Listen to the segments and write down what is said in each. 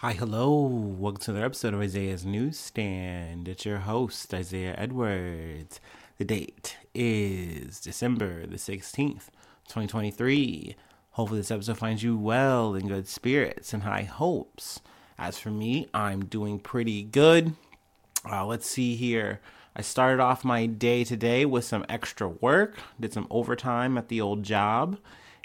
Hi, hello. Welcome to another episode of Isaiah's Newsstand. It's your host, Isaiah Edwards. The date is December the 16th, 2023. Hopefully, this episode finds you well in good spirits and high hopes. As for me, I'm doing pretty good. Uh, let's see here. I started off my day today with some extra work, did some overtime at the old job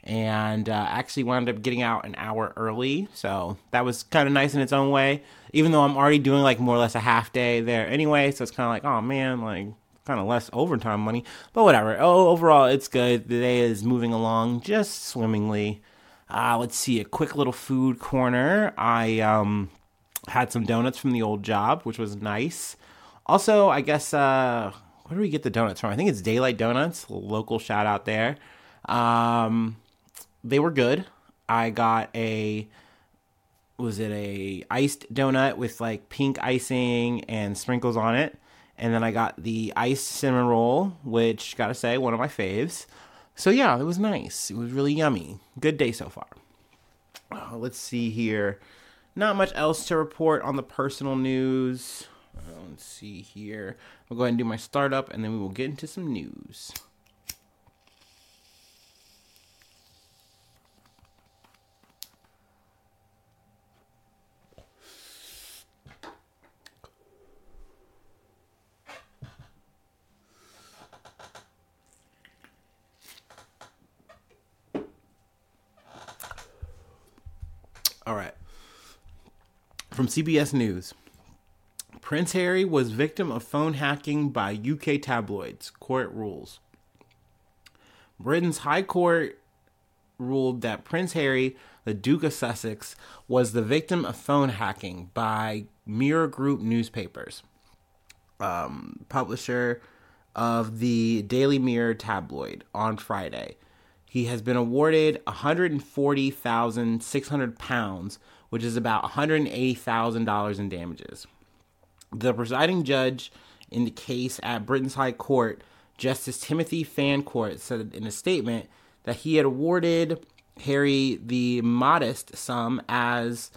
and uh, actually wound up getting out an hour early. So that was kind of nice in its own way, even though I'm already doing like more or less a half day there anyway. So it's kind of like, oh man, like kind of less overtime money, but whatever. Oh, overall, it's good. The day is moving along just swimmingly. Uh, let's see, a quick little food corner. I um, had some donuts from the old job, which was nice. Also, I guess, uh, where do we get the donuts from? I think it's Daylight Donuts, local shout out there. Um, they were good. I got a was it a iced donut with like pink icing and sprinkles on it, and then I got the iced cinnamon roll, which gotta say one of my faves. So yeah, it was nice. It was really yummy. Good day so far. Uh, let's see here. Not much else to report on the personal news. Uh, let's see here. I'll go ahead and do my startup, and then we will get into some news. All right. From CBS News. Prince Harry was victim of phone hacking by UK tabloids. Court rules. Britain's High Court ruled that Prince Harry, the Duke of Sussex, was the victim of phone hacking by Mirror Group newspapers. Um, publisher of the Daily Mirror tabloid on Friday. He has been awarded 140,600 pounds, which is about $180,000 in damages. The presiding judge in the case at Britain's High Court, Justice Timothy Fancourt, said in a statement that he had awarded Harry the modest sum as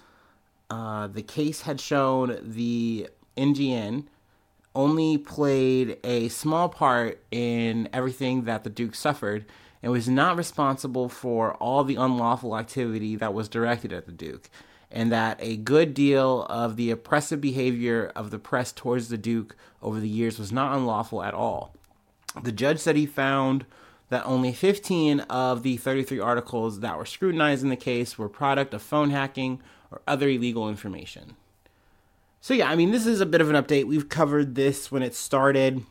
uh, the case had shown the MGN only played a small part in everything that the Duke suffered and was not responsible for all the unlawful activity that was directed at the Duke, and that a good deal of the oppressive behavior of the press towards the Duke over the years was not unlawful at all. The judge said he found that only 15 of the 33 articles that were scrutinized in the case were product of phone hacking or other illegal information. So yeah, I mean, this is a bit of an update. We've covered this when it started.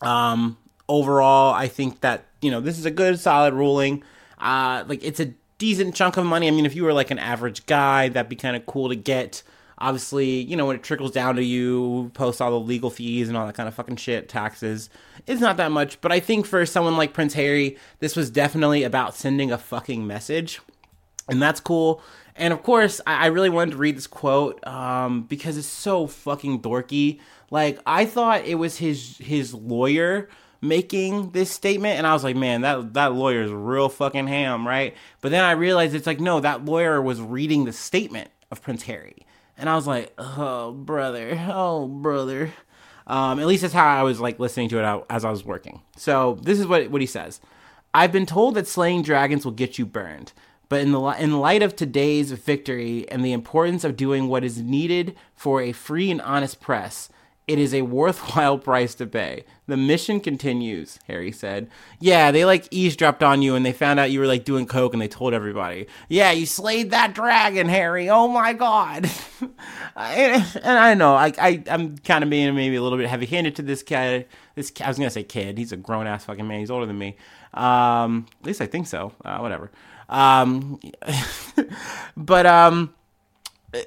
Um, overall, I think that you know this is a good, solid ruling. Uh, like it's a decent chunk of money. I mean, if you were like an average guy, that'd be kind of cool to get. Obviously, you know when it trickles down to you, post all the legal fees and all that kind of fucking shit, taxes. It's not that much, but I think for someone like Prince Harry, this was definitely about sending a fucking message, and that's cool. And of course, I, really wanted to read this quote um, because it's so fucking dorky. Like I thought it was his his lawyer making this statement and I was like, man, that that lawyer is real fucking ham, right? But then I realized it's like, no, that lawyer was reading the statement of Prince Harry. And I was like, oh brother, oh brother. Um, at least that's how I was like listening to it as I was working. So this is what what he says. I've been told that slaying dragons will get you burned. But in the in light of today's victory and the importance of doing what is needed for a free and honest press, it is a worthwhile price to pay. The mission continues, Harry said. Yeah, they like eavesdropped on you and they found out you were like doing coke and they told everybody. Yeah, you slayed that dragon, Harry. Oh my god. and I know, I, I I'm kind of being maybe a little bit heavy-handed to this kid. This I was gonna say kid. He's a grown ass fucking man. He's older than me. Um, at least I think so. Uh, whatever. Um, but um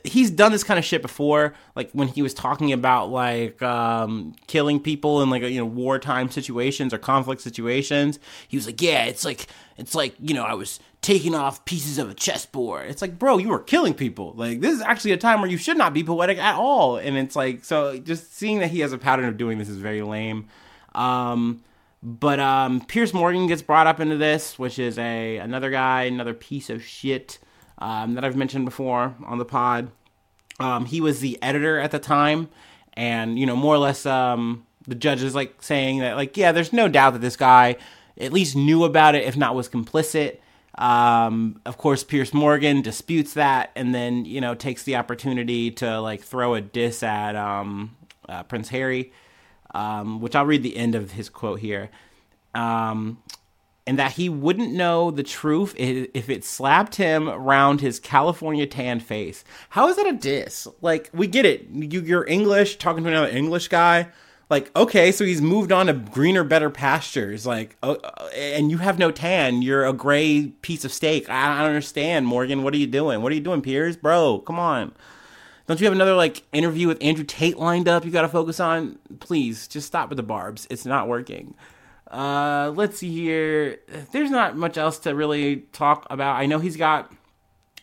he's done this kind of shit before like when he was talking about like um, killing people in like you know wartime situations or conflict situations. He was like yeah it's like it's like you know i was taking off pieces of a chessboard. It's like bro you were killing people. Like this is actually a time where you should not be poetic at all. And it's like so just seeing that he has a pattern of doing this is very lame. Um, but um, Piers Morgan gets brought up into this, which is a another guy, another piece of shit um, that I've mentioned before on the pod. Um, he was the editor at the time, and you know, more or less, um, the judge is like saying that, like, yeah, there's no doubt that this guy at least knew about it, if not was complicit. Um, of course, Piers Morgan disputes that, and then you know takes the opportunity to like throw a diss at um, uh, Prince Harry, um, which I'll read the end of his quote here. And that he wouldn't know the truth if it slapped him around his California tan face. How is that a diss? Like, we get it. You, you're English, talking to another English guy. Like, okay, so he's moved on to greener, better pastures. Like, uh, and you have no tan. You're a gray piece of steak. I don't understand, Morgan. What are you doing? What are you doing, Piers? Bro, come on. Don't you have another like interview with Andrew Tate lined up? You got to focus on. Please, just stop with the barbs. It's not working. Uh, let's see here. There's not much else to really talk about. I know he's got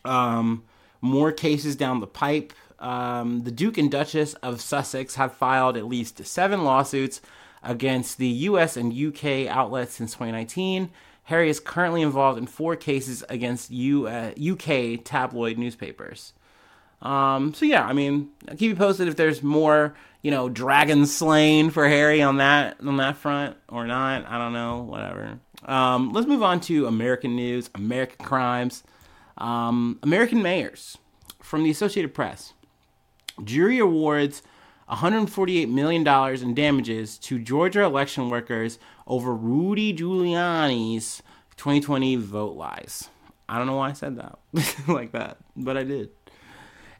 um, more cases down the pipe. Um, the Duke and Duchess of Sussex have filed at least seven lawsuits against the US and UK outlets since 2019. Harry is currently involved in four cases against U, uh, UK tabloid newspapers. Um, so yeah, I mean, I'll keep you posted if there's more you know, dragon slain for Harry on that on that front or not. I don't know, whatever. Um, let's move on to American news, American crimes, um, American mayors from the Associated Press. Jury awards 148 million dollars in damages to Georgia election workers over Rudy Giuliani's 2020 vote lies. I don't know why I said that like that, but I did.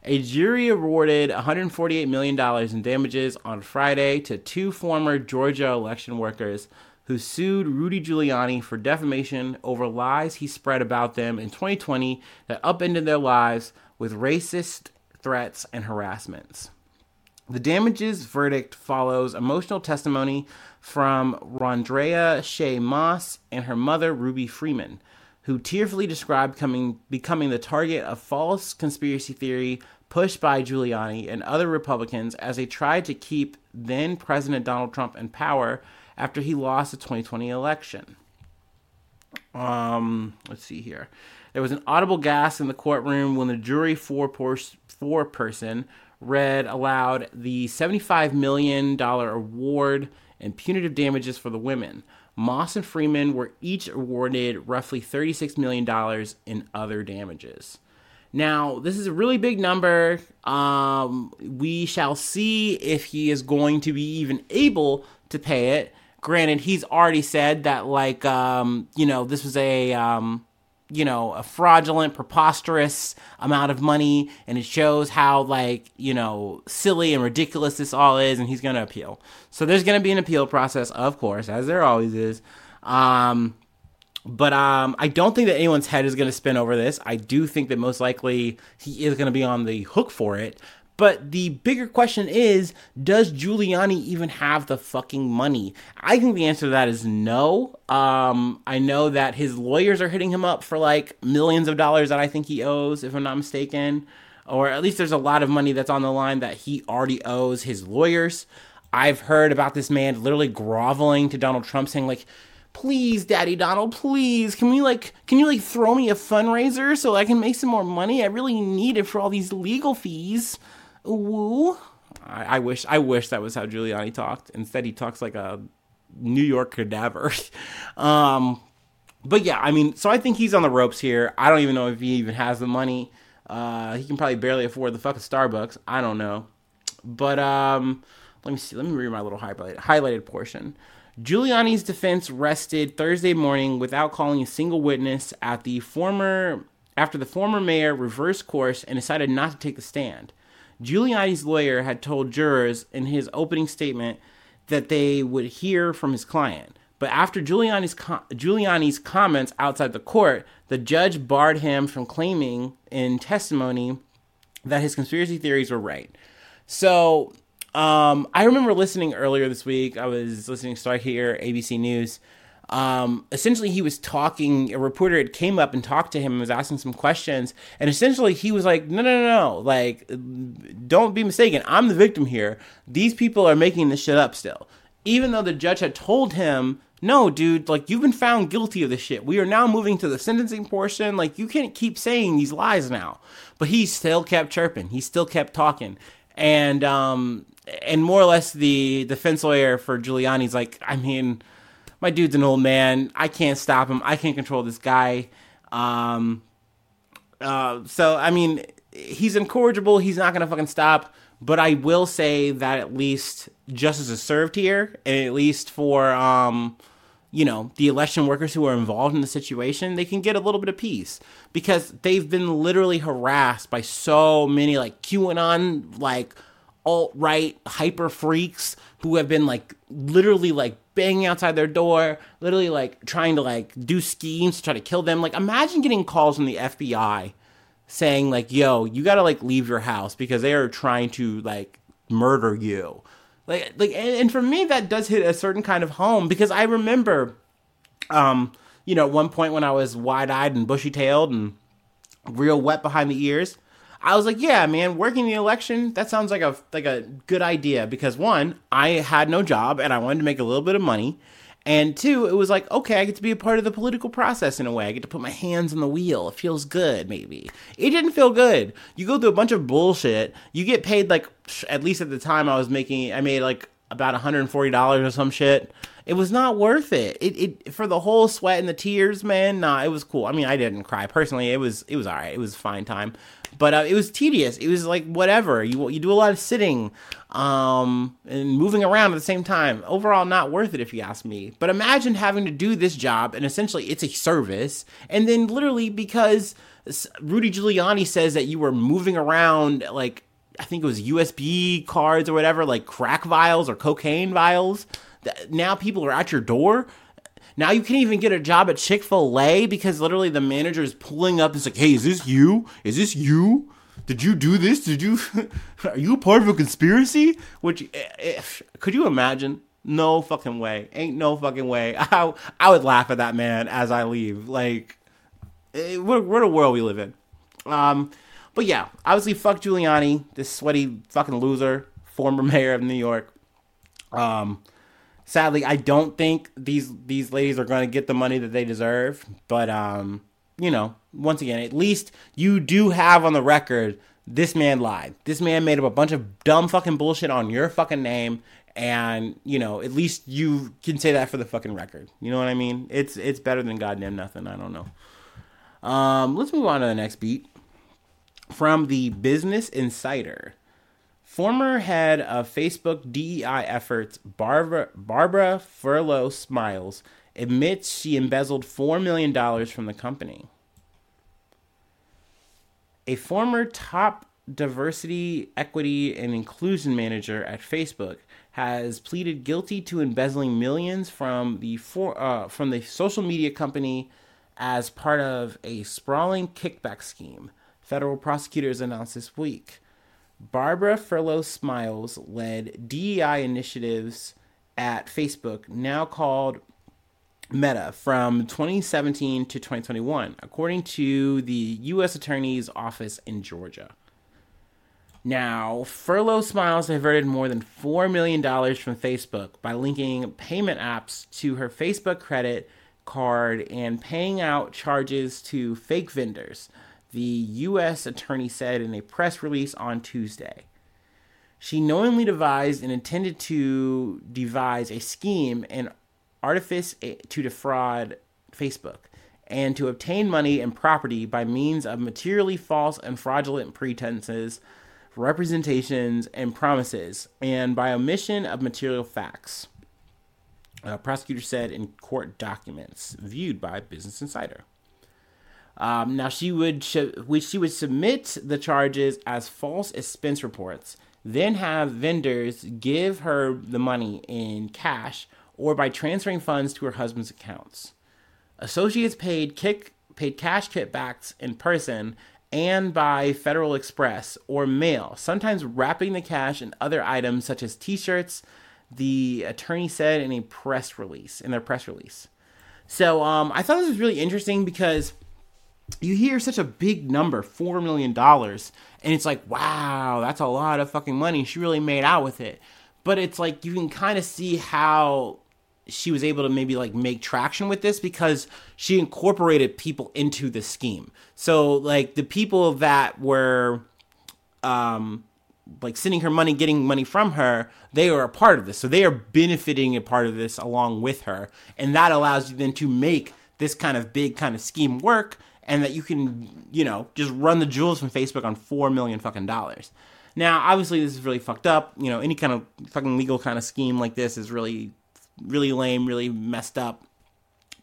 A jury awarded $148 million in damages on Friday to two former Georgia election workers who sued Rudy Giuliani for defamation over lies he spread about them in 2020 that upended their lives with racist threats and harassments. The damages verdict follows emotional testimony from Rondrea Shea Moss and her mother, Ruby Freeman, who tearfully described coming, becoming the target of false conspiracy theory pushed by Giuliani and other Republicans as they tried to keep then President Donald Trump in power after he lost the 2020 election. Um, let's see here. There was an audible gasp in the courtroom when the jury four, por- four person read aloud the $75 million award and punitive damages for the women. Moss and Freeman were each awarded roughly $36 million in other damages. Now, this is a really big number. Um, we shall see if he is going to be even able to pay it. Granted, he's already said that, like, um, you know, this was a, um, you know, a fraudulent, preposterous amount of money, and it shows how, like, you know, silly and ridiculous this all is, and he's going to appeal. So there's going to be an appeal process, of course, as there always is. Um, but um, I don't think that anyone's head is going to spin over this. I do think that most likely he is going to be on the hook for it. But the bigger question is Does Giuliani even have the fucking money? I think the answer to that is no. Um, I know that his lawyers are hitting him up for like millions of dollars that I think he owes, if I'm not mistaken. Or at least there's a lot of money that's on the line that he already owes his lawyers. I've heard about this man literally groveling to Donald Trump saying, like, please daddy donald please can we like can you like throw me a fundraiser so i can make some more money i really need it for all these legal fees woo I, I wish i wish that was how giuliani talked. Instead he talks like a new york cadaver. Um but yeah i mean so i think he's on the ropes here. I don't even know if he even has the money. Uh he can probably barely afford the fucking starbucks. I don't know. But um let me see. Let me read my little highlighted highlighted portion. Giuliani's defense rested Thursday morning without calling a single witness at the former after the former mayor reversed course and decided not to take the stand. Giuliani's lawyer had told jurors in his opening statement that they would hear from his client. But after Giuliani's Giuliani's comments outside the court, the judge barred him from claiming in testimony that his conspiracy theories were right. So um, I remember listening earlier this week. I was listening to Start Here, ABC News. Um, essentially, he was talking. A reporter had came up and talked to him and was asking some questions. And essentially, he was like, "No, no, no, no! Like, don't be mistaken. I'm the victim here. These people are making this shit up still." Even though the judge had told him no, dude, like you've been found guilty of this shit. We are now moving to the sentencing portion. Like you can't keep saying these lies now. But he still kept chirping. He still kept talking. And um and more or less the defense lawyer for Giuliani's like, I mean, my dude's an old man. I can't stop him. I can't control this guy. Um uh so I mean, he's incorrigible. He's not gonna fucking stop. But I will say that at least justice is served here, and at least for um, you know, the election workers who are involved in the situation, they can get a little bit of peace because they've been literally harassed by so many like QAnon, like alt right hyper freaks who have been like literally like banging outside their door, literally like trying to like do schemes to try to kill them. Like imagine getting calls from the FBI saying like, "Yo, you got to like leave your house because they are trying to like murder you." Like like and, and for me that does hit a certain kind of home because I remember um you know, at one point when I was wide-eyed and bushy-tailed and real wet behind the ears, I was like, yeah, man, working the election, that sounds like a like a good idea because one, I had no job and I wanted to make a little bit of money. And two, it was like, okay, I get to be a part of the political process in a way. I get to put my hands on the wheel. It feels good, maybe. It didn't feel good. You go through a bunch of bullshit. You get paid like, at least at the time I was making, I made like about $140 or some shit. It was not worth it. It, it for the whole sweat and the tears, man. Nah, it was cool. I mean, I didn't cry personally. It was it was all right. It was fine time but uh, it was tedious. It was like whatever. You you do a lot of sitting, um, and moving around at the same time. Overall, not worth it if you ask me. But imagine having to do this job, and essentially it's a service, and then literally because Rudy Giuliani says that you were moving around like I think it was USB cards or whatever, like crack vials or cocaine vials. Now people are at your door now you can't even get a job at Chick fil A because literally the manager is pulling up and it's like, hey, is this you? Is this you? Did you do this? Did you? are you part of a conspiracy? Which, if, eh, eh, could you imagine? No fucking way. Ain't no fucking way. I, I would laugh at that man as I leave. Like, eh, what, what a world we live in. Um, but yeah, obviously, fuck Giuliani, this sweaty fucking loser, former mayor of New York. Um, sadly, I don't think these these ladies are going to get the money that they deserve. But um, you know, once again, at least you do have on the record this man lied. This man made up a bunch of dumb fucking bullshit on your fucking name. And you know, at least you can say that for the fucking record. You know what I mean? It's it's better than goddamn nothing. I don't know. Um, let's move on to the next beat from the Business Insider. Former head of Facebook DEI efforts, Barbara, Barbara Furlow Smiles, admits she embezzled $4 million from the company. A former top diversity, equity, and inclusion manager at Facebook has pleaded guilty to embezzling millions from the for, uh, from the social media company as part of a sprawling kickback scheme. Federal prosecutors announced this week. Barbara Furlow Smiles led DEI initiatives at Facebook, now called Meta, from 2017 to 2021, according to the U.S. Attorney's Office in Georgia. Now, Furlow Smiles diverted more than $4 million from Facebook by linking payment apps to her Facebook credit card and paying out charges to fake vendors the U.S. attorney said in a press release on Tuesday. She knowingly devised and intended to devise a scheme and artifice eh, to defraud Facebook and to obtain money and property by means of materially false and fraudulent pretenses, representations, and promises, and by omission of material facts. A prosecutor said in court documents viewed by Business Insider. Um, now she would sh- she would submit the charges as false expense reports, then have vendors give her the money in cash or by transferring funds to her husband's accounts. Associates paid kick paid cash kickbacks in person and by Federal Express or mail, sometimes wrapping the cash in other items such as T-shirts. The attorney said in a press release in their press release. So um, I thought this was really interesting because you hear such a big number, $4 million, and it's like, wow, that's a lot of fucking money. She really made out with it. But it's like you can kind of see how she was able to maybe like make traction with this because she incorporated people into the scheme. So like the people that were um like sending her money, getting money from her, they are a part of this. So they are benefiting a part of this along with her. And that allows you then to make this kind of big kind of scheme work and that you can, you know, just run the jewels from Facebook on four million fucking dollars. Now, obviously, this is really fucked up. You know, any kind of fucking legal kind of scheme like this is really, really lame, really messed up.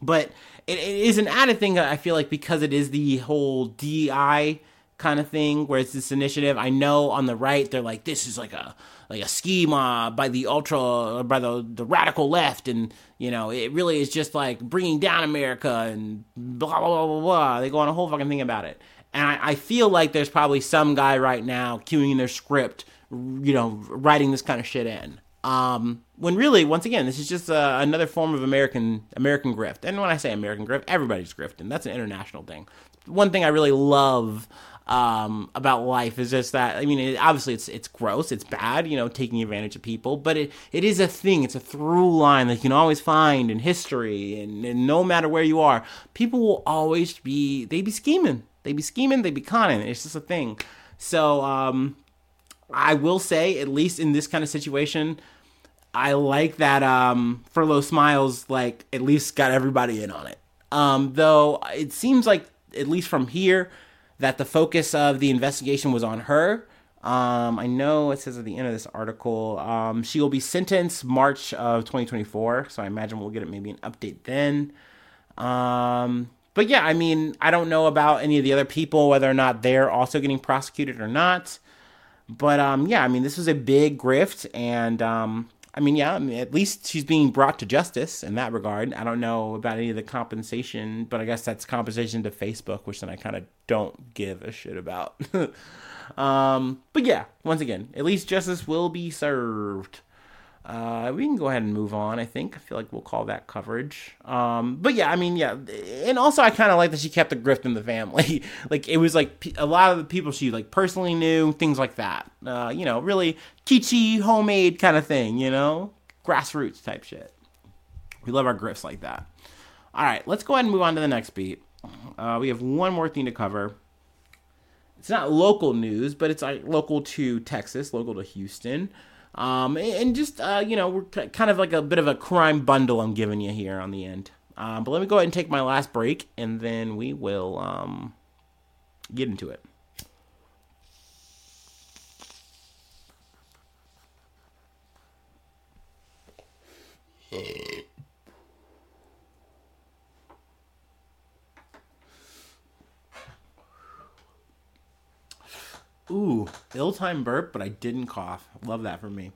But it, it is an added thing that I feel like because it is the whole DEI kind of thing where it's this initiative. I know on the right they're like this is like a like a scheme uh, by the ultra by the the radical left, and you know it really is just like bringing down America and blah blah blah blah blah. They go on a whole fucking thing about it, and I, I feel like there's probably some guy right now queuing their script, you know, writing this kind of shit in. Um, when really, once again, this is just uh, another form of American American grift. And when I say American grift, everybody's grifting. That's an international thing. One thing I really love um, about life is just that I mean, it, obviously it's it's gross, it's bad, you know, taking advantage of people, but it, it is a thing. It's a through line that you can always find in history, and, and no matter where you are, people will always be they be scheming, they be scheming, they be conning. It's just a thing. So um, I will say, at least in this kind of situation. I like that um, Furlow Smiles like at least got everybody in on it. Um, though it seems like at least from here, that the focus of the investigation was on her. Um, I know it says at the end of this article, um, she will be sentenced March of 2024. So I imagine we'll get it maybe an update then. Um, but yeah, I mean, I don't know about any of the other people, whether or not they're also getting prosecuted or not. But um, yeah, I mean, this was a big grift, and um, I mean, yeah, I mean, at least she's being brought to justice in that regard. I don't know about any of the compensation, but I guess that's compensation to Facebook, which then I kind of don't give a shit about. um, but yeah, once again, at least justice will be served. Uh, we can go ahead and move on. I think I feel like we'll call that coverage. Um, but yeah, I mean, yeah, and also I kind of like that she kept the grift in the family. like it was like a lot of the people she like personally knew, things like that. Uh, you know, really kitschy, homemade kind of thing. You know, grassroots type shit. We love our grifts like that. All right, let's go ahead and move on to the next beat. Uh, we have one more thing to cover. It's not local news, but it's like local to Texas, local to Houston. Um, and just, uh, you know, we're kind of like a bit of a crime bundle I'm giving you here on the end. Um, but let me go ahead and take my last break, and then we will um, get into it. Ooh, ill-timed burp, but I didn't cough. Love that for me.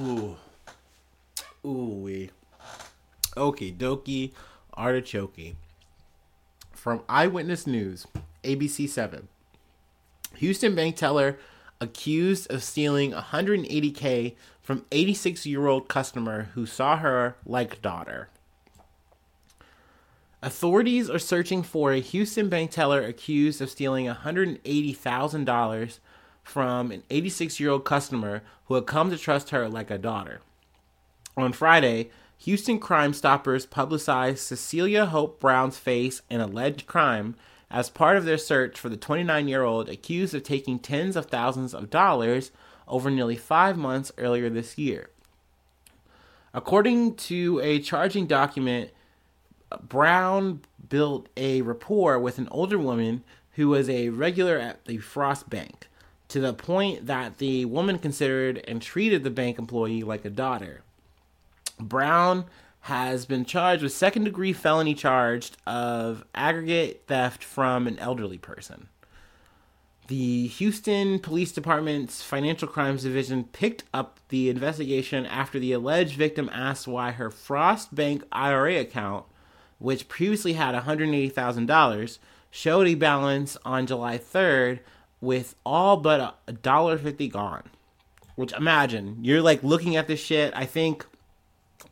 Ooh. Ooh wee. Okie dokie artichoke. From Eyewitness News, ABC 7. Houston bank teller accused of stealing 180K from 86 year old customer who saw her like daughter. Authorities are searching for a Houston bank teller accused of stealing $180,000 from an 86 year old customer who had come to trust her like a daughter. On Friday, Houston Crime Stoppers publicized Cecilia Hope Brown's face in alleged crime as part of their search for the 29 year old accused of taking tens of thousands of dollars over nearly five months earlier this year. According to a charging document, Brown built a rapport with an older woman who was a regular at the Frost Bank, to the point that the woman considered and treated the bank employee like a daughter. Brown has been charged with second degree felony charge of aggregate theft from an elderly person. The Houston Police Department's Financial Crimes Division picked up the investigation after the alleged victim asked why her Frost Bank IRA account which previously had $180,000, showed a balance on July 3rd with all but a dollar fifty gone. Which imagine you're like looking at this shit. I think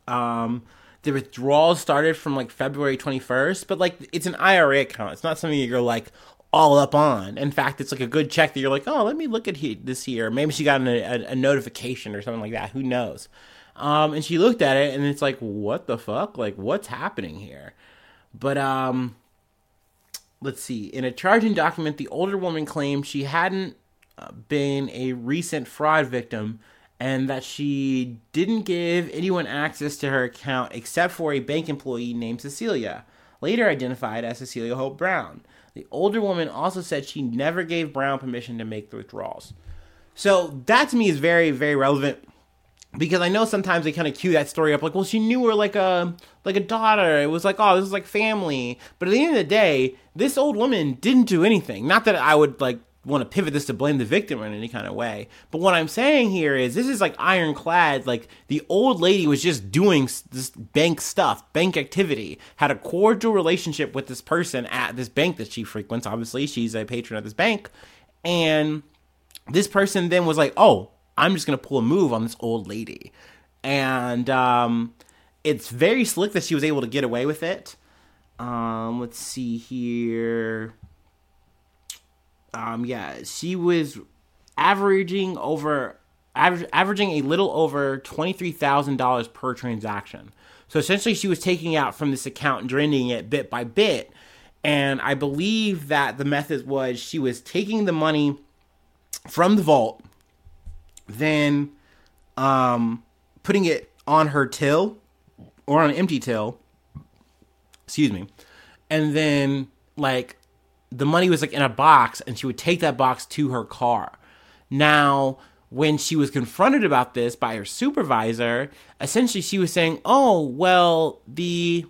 um, the withdrawals started from like February 21st, but like it's an IRA account. It's not something you're like all up on. In fact, it's like a good check that you're like, oh, let me look at he- this here. Maybe she got a, a, a, notification or something like that. Who knows? Um, and she looked at it and it's like, what the fuck? Like, what's happening here? But um, let's see. In a charging document, the older woman claimed she hadn't uh, been a recent fraud victim and that she didn't give anyone access to her account except for a bank employee named Cecilia, later identified as Cecilia Hope Brown. The older woman also said she never gave Brown permission to make the withdrawals. So that to me is very, very relevant because I know sometimes they kind of cue that story up like, well, she knew her like a like a daughter. It was like, oh, this is like family. But at the end of the day, this old woman didn't do anything. Not that I would like want to pivot this to blame the victim in any kind of way. But what I'm saying here is this is like ironclad. Like the old lady was just doing this bank stuff, bank activity, had a cordial relationship with this person at this bank that she frequents. Obviously, she's a patron of this bank. And this person then was like, oh, I'm just to pull a move on this old lady. And um, it's very slick that she was able to get away with it. Um, let's see here um, yeah, she was averaging over aver- averaging a little over twenty three thousand dollars per transaction. So essentially, she was taking out from this account and draining it bit by bit. And I believe that the method was she was taking the money from the vault, then um, putting it on her till or on an empty till. Excuse me, and then like the money was like in a box and she would take that box to her car. Now, when she was confronted about this by her supervisor, essentially she was saying, "Oh, well, the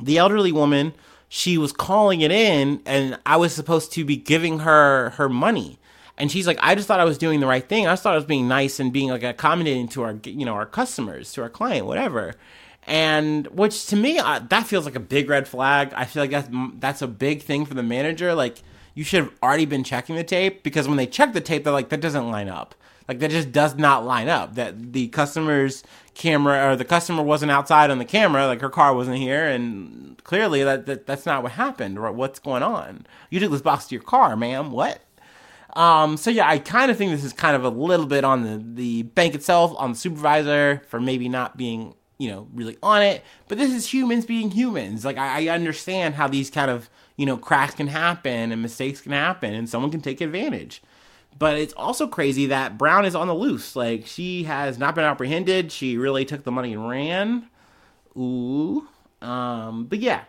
the elderly woman, she was calling it in and I was supposed to be giving her her money." And she's like, "I just thought I was doing the right thing. I just thought I was being nice and being like accommodating to our, you know, our customers, to our client, whatever." and which to me uh, that feels like a big red flag. I feel like that's that's a big thing for the manager. Like you should have already been checking the tape because when they check the tape, they're like that doesn't line up. Like that just does not line up. That the customer's camera or the customer wasn't outside on the camera, like her car wasn't here, and clearly that, that that's not what happened. Or what's going on? You took this box to your car, ma'am. What? Um, so yeah, I kind of think this is kind of a little bit on the, the bank itself, on the supervisor for maybe not being you know, really on it. But this is humans being humans. Like I, I understand how these kind of, you know, cracks can happen and mistakes can happen and someone can take advantage. But it's also crazy that Brown is on the loose. Like she has not been apprehended. She really took the money and ran. Ooh. Um, but yeah.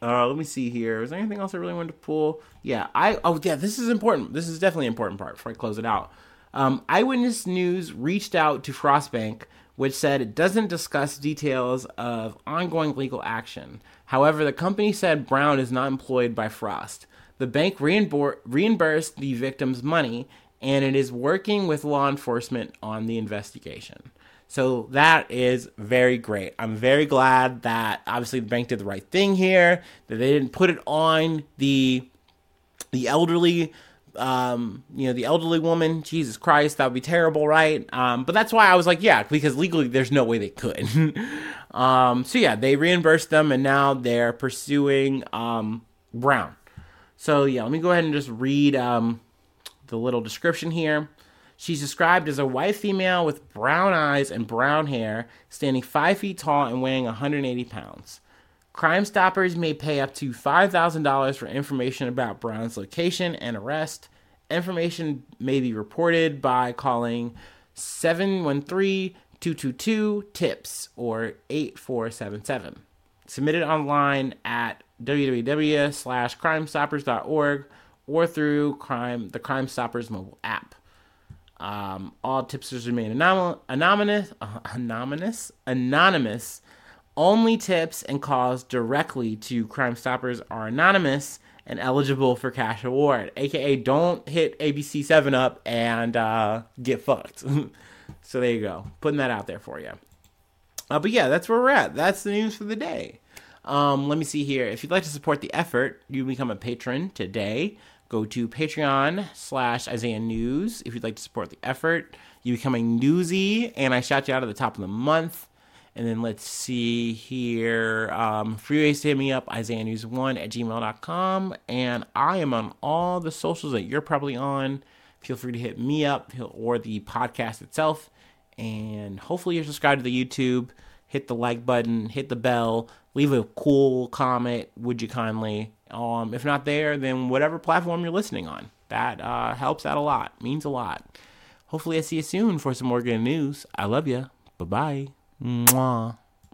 Uh, let me see here. Is there anything else I really wanted to pull? Yeah, I oh yeah, this is important. This is definitely an important part before I close it out. Um, Eyewitness News reached out to Frost Bank which said it doesn't discuss details of ongoing legal action. However, the company said Brown is not employed by Frost. The bank reimbursed the victim's money and it is working with law enforcement on the investigation. So that is very great. I'm very glad that obviously the bank did the right thing here, that they didn't put it on the the elderly um, you know, the elderly woman, Jesus Christ, that would be terrible, right? Um, but that's why I was like, yeah, because legally there's no way they could. um, so yeah, they reimbursed them and now they're pursuing um, Brown. So yeah, let me go ahead and just read um, the little description here. She's described as a white female with brown eyes and brown hair, standing five feet tall and weighing 180 pounds. Crime Stoppers may pay up to $5,000 for information about Brown's location and arrest. Information may be reported by calling 713 222 TIPS or 8477. Submitted online at www.crimestoppers.org or through crime the Crime Stoppers mobile app. Um, all tipsters remain anom- anonymous, uh, anonymous, anonymous only tips and calls directly to Crime Stoppers are anonymous and eligible for cash award. AKA, don't hit ABC 7 up and uh, get fucked. so there you go. Putting that out there for you. Uh, but yeah, that's where we're at. That's the news for the day. Um, let me see here. If you'd like to support the effort, you become a patron today. Go to Patreon slash Isaiah News. If you'd like to support the effort, you become a newsy, and I shout you out at the top of the month. And then let's see here. Um, free to hit me up, Isaiah News one at gmail.com. And I am on all the socials that you're probably on. Feel free to hit me up or the podcast itself. And hopefully you're subscribed to the YouTube. Hit the like button, hit the bell, leave a cool comment, would you kindly? Um, if not there, then whatever platform you're listening on. That uh, helps out a lot, means a lot. Hopefully, I see you soon for some more good news. I love you. Bye bye. Mwah.